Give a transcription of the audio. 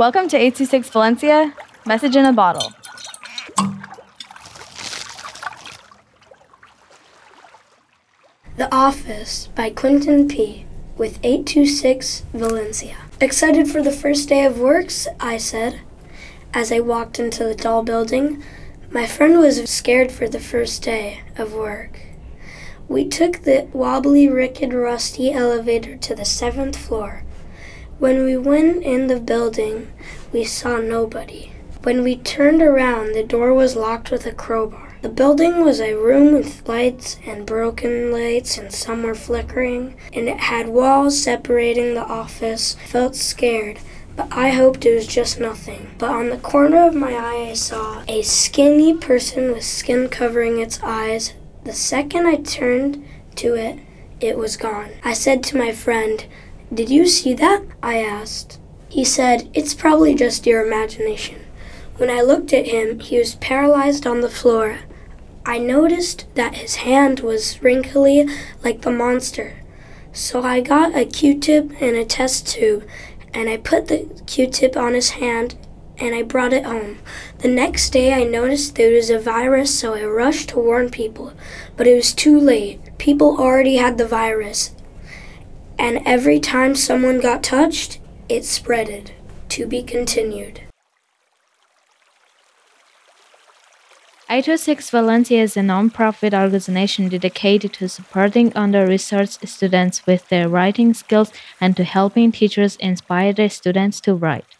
Welcome to 826 Valencia, message in a bottle. The Office by Quentin P. with 826 Valencia. Excited for the first day of works, I said, as I walked into the tall building. My friend was scared for the first day of work. We took the wobbly, rickety, rusty elevator to the seventh floor. When we went in the building, we saw nobody. When we turned around, the door was locked with a crowbar. The building was a room with lights and broken lights, and some were flickering, and it had walls separating the office. I felt scared, but I hoped it was just nothing. But on the corner of my eye, I saw a skinny person with skin covering its eyes. The second I turned to it, it was gone. I said to my friend, Did you see that? I asked. He said, It's probably just your imagination. When I looked at him, he was paralyzed on the floor. I noticed that his hand was wrinkly like the monster. So I got a Q tip and a test tube, and I put the Q tip on his hand and I brought it home. The next day I noticed there was a virus, so I rushed to warn people, but it was too late. People already had the virus, and every time someone got touched, it spreaded. To be continued. 826 Valencia is a non-profit organization dedicated to supporting under-researched students with their writing skills and to helping teachers inspire their students to write.